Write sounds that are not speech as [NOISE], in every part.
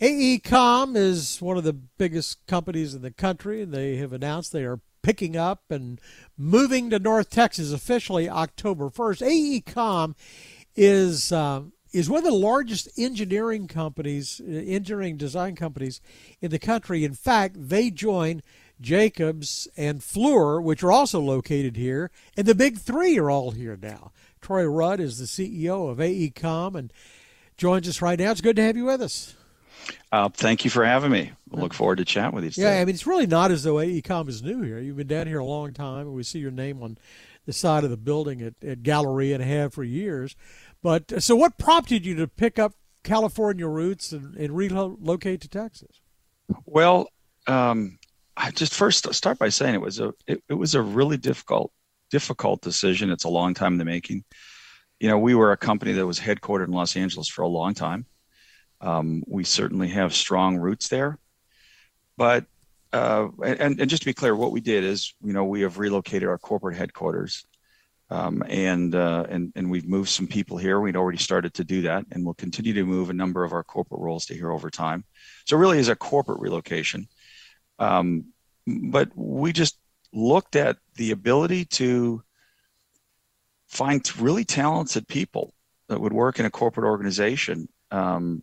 AECOM is one of the biggest companies in the country, they have announced they are picking up and moving to North Texas officially October 1st. AECOM is uh, is one of the largest engineering companies, uh, engineering design companies in the country. In fact, they join Jacobs and Fluor, which are also located here, and the big three are all here now. Troy Rudd is the CEO of AECOM and joins us right now. It's good to have you with us. Uh, thank you for having me. We'll look forward to chatting with you. Today. Yeah, I mean, it's really not as though AECOM is new here. You've been down here a long time, and we see your name on the side of the building at, at Galleria and have for years. But uh, so, what prompted you to pick up California roots and, and relocate to Texas? Well, um, I just first start by saying it was a it, it was a really difficult difficult decision. It's a long time in the making. You know, we were a company that was headquartered in Los Angeles for a long time. Um, we certainly have strong roots there, but uh, and, and just to be clear, what we did is, you know, we have relocated our corporate headquarters, um, and uh, and and we've moved some people here. We'd already started to do that, and we'll continue to move a number of our corporate roles to here over time. So really, is a corporate relocation. Um, but we just looked at the ability to find really talented people that would work in a corporate organization. Um,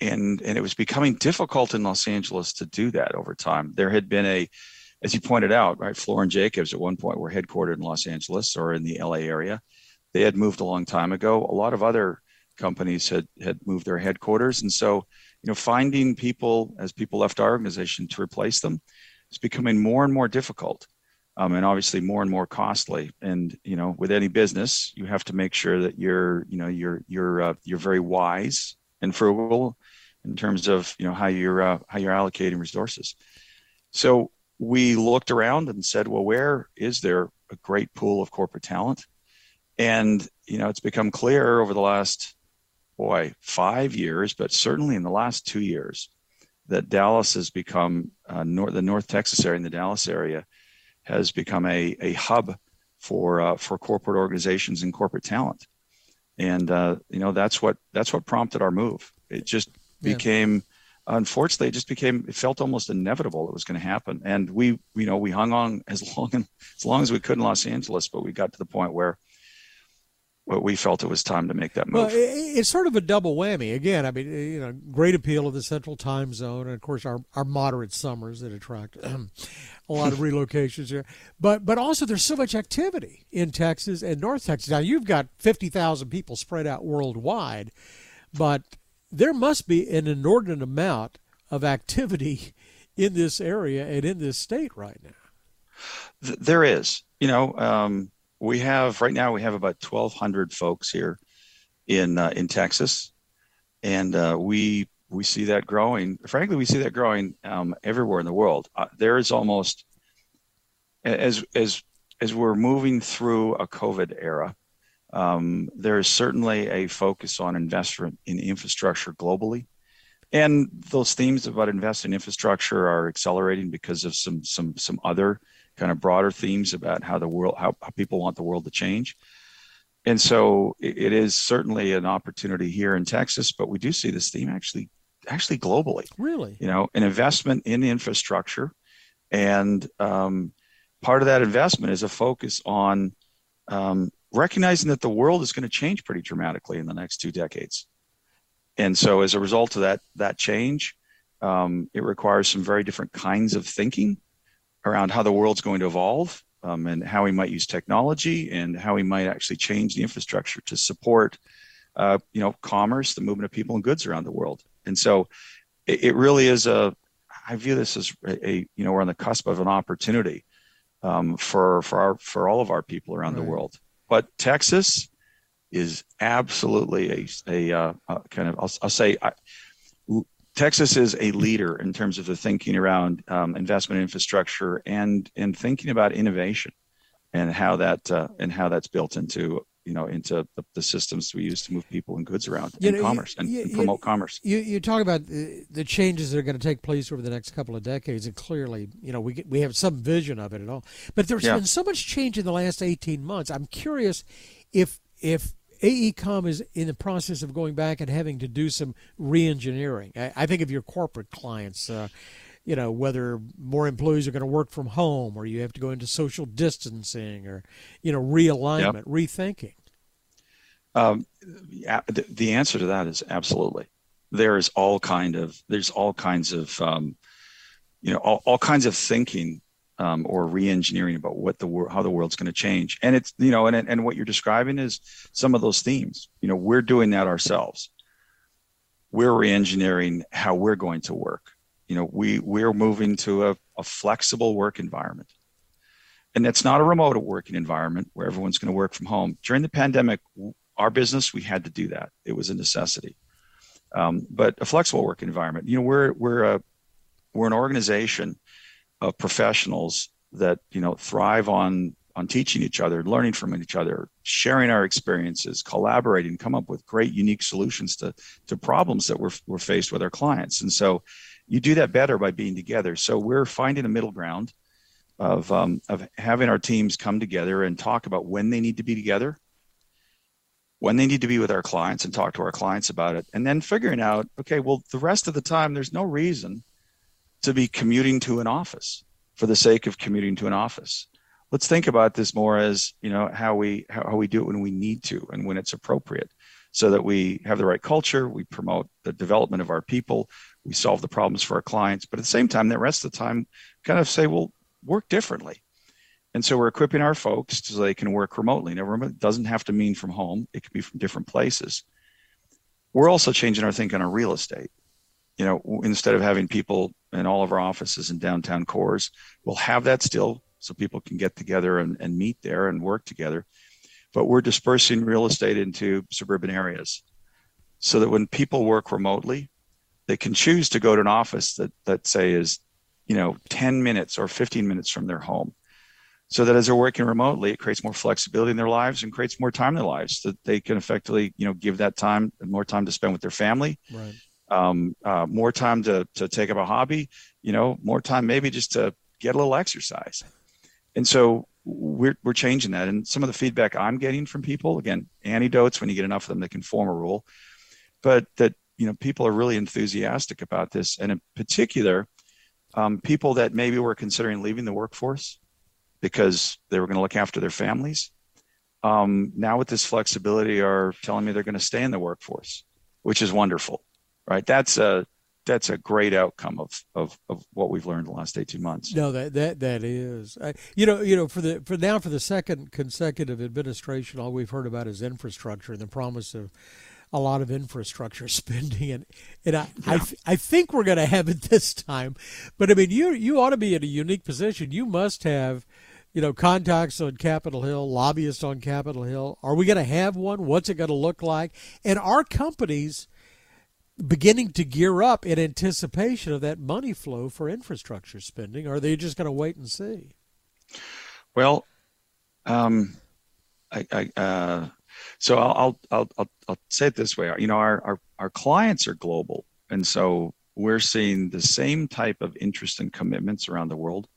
and, and it was becoming difficult in Los Angeles to do that over time. There had been a, as you pointed out, right, Fluor and Jacobs at one point were headquartered in Los Angeles or in the LA area. They had moved a long time ago. A lot of other companies had had moved their headquarters, and so you know, finding people as people left our organization to replace them is becoming more and more difficult um, and obviously more and more costly. And you know, with any business, you have to make sure that you're, you know, you're you're uh, you're very wise and frugal in terms of you know how you're uh, how you're allocating resources. So we looked around and said, well, where is there a great pool of corporate talent? And you know, it's become clear over the last boy five years, but certainly in the last two years, that Dallas has become uh, the North Texas area and the Dallas area has become a, a hub for uh, for corporate organizations and corporate talent, and uh, you know that's what that's what prompted our move. It just yeah. became, unfortunately, it just became it felt almost inevitable it was going to happen, and we you know we hung on as [LAUGHS] long as long as we could in Los Angeles, but we got to the point where well, we felt it was time to make that move. Well, it's sort of a double whammy. Again, I mean, you know, great appeal of the central time zone, and of course our, our moderate summers that attract um, [CLEARS THROAT] a lot of [LAUGHS] relocations here. But but also there's so much activity in Texas and North Texas. Now you've got fifty thousand people spread out worldwide, but there must be an inordinate amount of activity [LAUGHS] in this area and in this state right now. There is, you know. Um, we have right now we have about 1,200 folks here in uh, in Texas, and uh, we we see that growing. Frankly, we see that growing um, everywhere in the world. Uh, there is almost as as as we're moving through a COVID era. Um, there is certainly a focus on investment in infrastructure globally, and those themes about investing in infrastructure are accelerating because of some some some other kind of broader themes about how the world, how, how people want the world to change. And so it, it is certainly an opportunity here in Texas, but we do see this theme actually, actually globally. Really? You know, an investment in infrastructure. And um, part of that investment is a focus on um, recognizing that the world is going to change pretty dramatically in the next two decades. And so as a result of that, that change, um, it requires some very different kinds of thinking around how the world's going to evolve um, and how we might use technology and how we might actually change the infrastructure to support, uh, you know, commerce, the movement of people and goods around the world. And so, it, it really is a. I view this as a, a, you know we're on the cusp of an opportunity um, for for our for all of our people around right. the world. But Texas is absolutely a a, uh, a kind of I'll, I'll say I, Texas is a leader in terms of the thinking around um, investment infrastructure and and thinking about innovation and how that uh, and how that's built into you know into the, the, systems we use to move people and goods around you and know, commerce and, you, and, promote you, commerce. You you talk about the, the, changes that are going to take place over the next couple of decades, and clearly, you know, we get, we have some vision of it at all. But there's yeah. been so much change in the last 18 months. I'm curious if if AECOM is in the process of going back and having to do some reengineering. I, I think of your corporate clients. Uh, you know whether more employees are going to work from home or you have to go into social distancing or you know realignment yep. rethinking. Um, the, the, answer to that is absolutely. There's all kind of there's all kinds of um, you know all, all kinds of thinking um, or re-engineering about what the world how the world's going to change. And it's you know and, and what you're describing is some of those themes. You know we're doing that ourselves. We're re-engineering how we're going to work you know we we're moving to a, a flexible work environment. And that's not a remote working environment where everyone's going to work from home. During the pandemic our business we had to do that. It was a necessity. Um, but a flexible work environment you know we're we're a we're an organization of professionals that you know thrive on on teaching each other learning from each other sharing our experiences collaborating come up with great unique solutions to to problems that we're, we're faced with our clients and so you do that better by being together. So we're finding a middle ground of um, of having our teams come together and talk about when they need to be together, when they need to be with our clients and talk to our clients about it, and then figuring out, okay, well, the rest of the time, there's no reason to be commuting to an office for the sake of commuting to an office. Let's think about this more as you know how we how, we do it when we need to and when it's appropriate so that we have the right culture, we promote the development of our people, we solve the problems for our clients. But at the same time, the rest of the time, kind of say, well, work differently. And so we're equipping our folks so they can work remotely. Now, remember, it doesn't have to mean from home, it can be from different places. We're also changing our thinking on real estate. You know, instead of having people in all of our offices in downtown cores, we'll have that still so people can get together and, and meet there and work together but we're dispersing real estate into suburban areas so that when people work remotely, they can choose to go to an office that, that say is, you know, 10 minutes or 15 minutes from their home. So that as they're working remotely, it creates more flexibility in their lives and creates more time in their lives that they can effectively, you know, give that time and more time to spend with their family. Right. Um, uh, more time to, to take up a hobby, you know, more time maybe just to get a little exercise. And so we're, we're changing that. And some of the feedback I'm getting from people, again, anecdotes, when you get enough of them, they can form a rule, but that, you know, people are really enthusiastic about this. And in particular, um, people that maybe were considering leaving the workforce because they were going to look after their families. Um, now with this flexibility are telling me they're going to stay in the workforce, which is wonderful, right? That's a, that's a great outcome of, of, of what we've learned the last 18 months. No, that, that, that is, I, you know, you know, for the, for now, for the second consecutive administration, all we've heard about is infrastructure and the promise of a lot of infrastructure [LAUGHS] spending. And, and I, yeah. I, I think we're going to have it [LAUGHS] this time, but I mean, you, you ought to be in a unique position. You must have, you know, contacts on Capitol Hill, lobbyists on Capitol Hill. Are we going to have one? What's it going to look like? And our companies, beginning to gear up in anticipation of that money flow for infrastructure spending? Or are they just going to wait and see? Well, um, I, I uh, so I'll, I'll, I'll, I'll say it this way. You know, our, our, our clients are global. And so we're seeing the same type of interest and commitments around the world,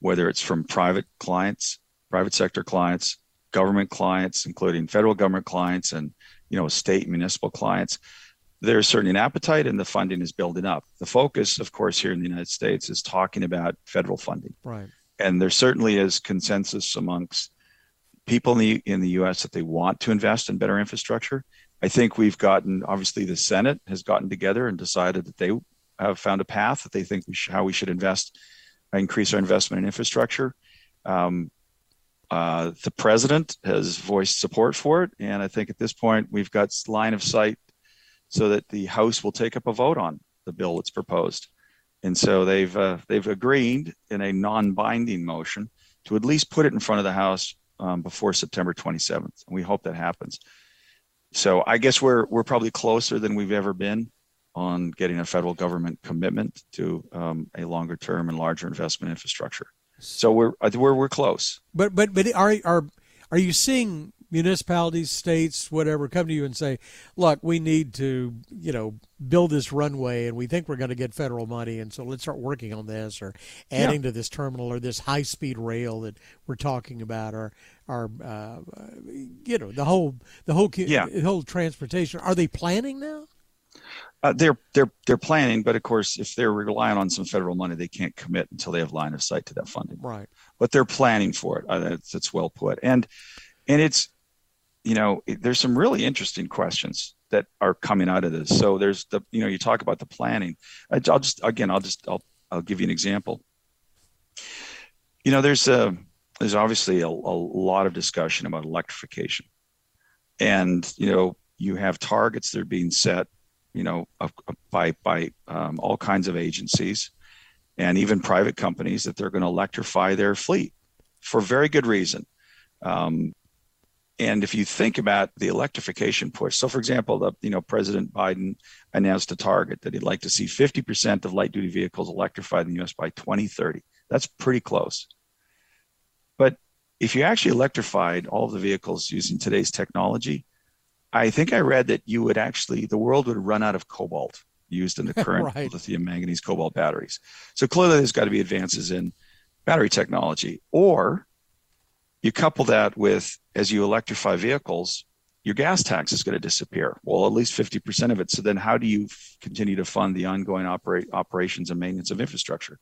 whether it's from private clients, private sector clients, government clients, including federal government clients and, you know, state municipal clients there's certainly an appetite and the funding is building up. The focus, of course, here in the United States is talking about federal funding. Right. And there certainly is consensus amongst people in the in the US that they want to invest in better infrastructure. I think we've gotten obviously the Senate has gotten together and decided that they have found a path that they think we how we should invest, increase our investment in infrastructure. Um, uh, the president has voiced support for it, and I think at this point we've got line of sight so that the House will take up a vote on the bill that's proposed. And so they've uh, they've agreed in a non-binding motion to at least put it in front of the House um, before September 27th, and we hope that happens. So I guess we're we're probably closer than we've ever been on getting a federal government commitment to um, a longer term and larger investment infrastructure. So we're we're we're close. But but but are are are you seeing municipalities, states, whatever, come to you and say, "Look, we need to, you know, build this runway, and we think we're going to get federal money, and so let's start working on this, or adding yeah. to this terminal, or this high-speed rail that we're talking about, or, or uh, you know, the whole, the whole, yeah. the whole transportation. Are they planning now? Uh, they're they're they're planning, but of course, if they're relying on some federal money, they can't commit until they have line of sight to that funding. Right. But they're planning for it. Uh, that's, that's well put. And and it's you know there's some really interesting questions that are coming out of this. So there's the you know you talk about the planning. I'll just again i'll just i'll, I'll give you an example. You know there's a there's obviously a, a lot of discussion about electrification. And you know you have targets that are being set you know by by um, all kinds of agencies and even private companies that they're going to electrify their fleet for very good reason. Um, and if you think about the electrification push, so for example, the you know President Biden announced a target that he'd like to see 50% of light duty vehicles electrified in the U.S. by 2030. That's pretty close. But if you actually electrified all of the vehicles using today's technology, I think I read that you would actually the world would run out of cobalt used in the [LAUGHS] current right. lithium manganese cobalt batteries. So clearly, there's got to be advances in battery technology, or you couple that with as you electrify vehicles, your gas tax is going to disappear. Well, at least 50% of it. So then how do you f- continue to fund the ongoing operate, operations and maintenance of infrastructure?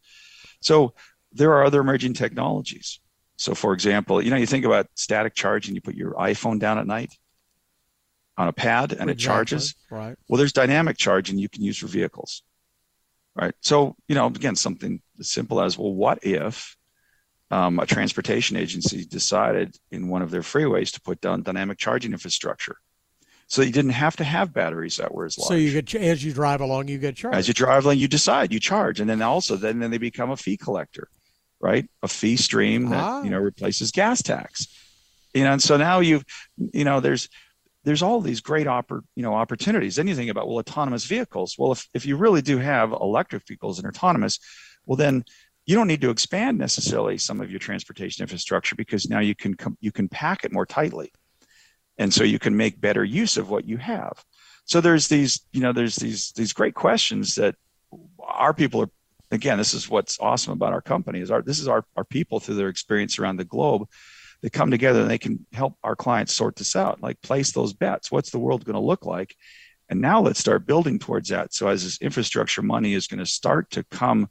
So there are other emerging technologies. So for example, you know, you think about static charging, you put your iPhone down at night on a pad and exactly. it charges. Right. Well, there's dynamic charging you can use for vehicles. Right. So, you know, again, something as simple as, well, what if um, a transportation agency decided in one of their freeways to put down dynamic charging infrastructure. So you didn't have to have batteries that were as large. So you get as you drive along, you get charged. As you drive along, you decide you charge, and then also then then they become a fee collector, right? A fee stream that ah. you know replaces gas tax. You know, and so now you've you know there's there's all these great oppor- you know opportunities. Then you think about well autonomous vehicles. Well, if if you really do have electric vehicles and autonomous, well then you don't need to expand necessarily some of your transportation infrastructure because now you can com- you can pack it more tightly. And so you can make better use of what you have. So there's these you know there's these these great questions that our people are again this is what's awesome about our company is our this is our, our people through their experience around the globe they come together and they can help our clients sort this out like place those bets. What's the world going to look like? And now let's start building towards that. So as this infrastructure money is going to start to come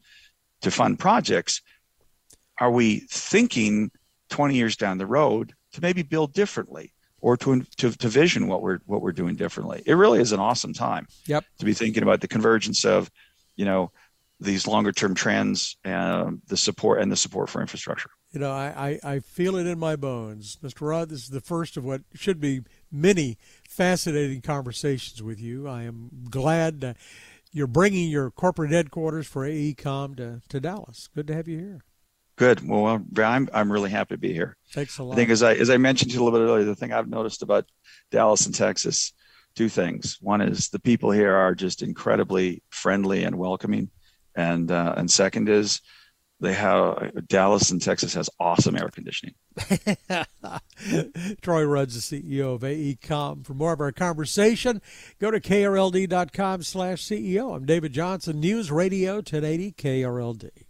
to fund projects, are we thinking 20 years down the road to maybe build differently or to, to, to vision what we're what we're doing differently? It really is an awesome time. Yep. To be thinking about the convergence of, you know, these longer term trends and the support and the support for infrastructure. You know, I, I, I feel it in my bones. Mr. Rudd, this is the first of what should be many fascinating conversations with you. I am glad to you're bringing your corporate headquarters for AECOM to, to Dallas. Good to have you here. Good. Well, I'm I'm really happy to be here. Thanks a lot. I think as I as I mentioned to you a little bit earlier, the thing I've noticed about Dallas and Texas, two things. One is the people here are just incredibly friendly and welcoming, and uh, and second is they have Dallas and Texas has awesome air conditioning. [LAUGHS] Troy Rudd's the CEO of AECOM. For more of our conversation, go to krld.com slash CEO. I'm David Johnson, News Radio 1080 KRLD.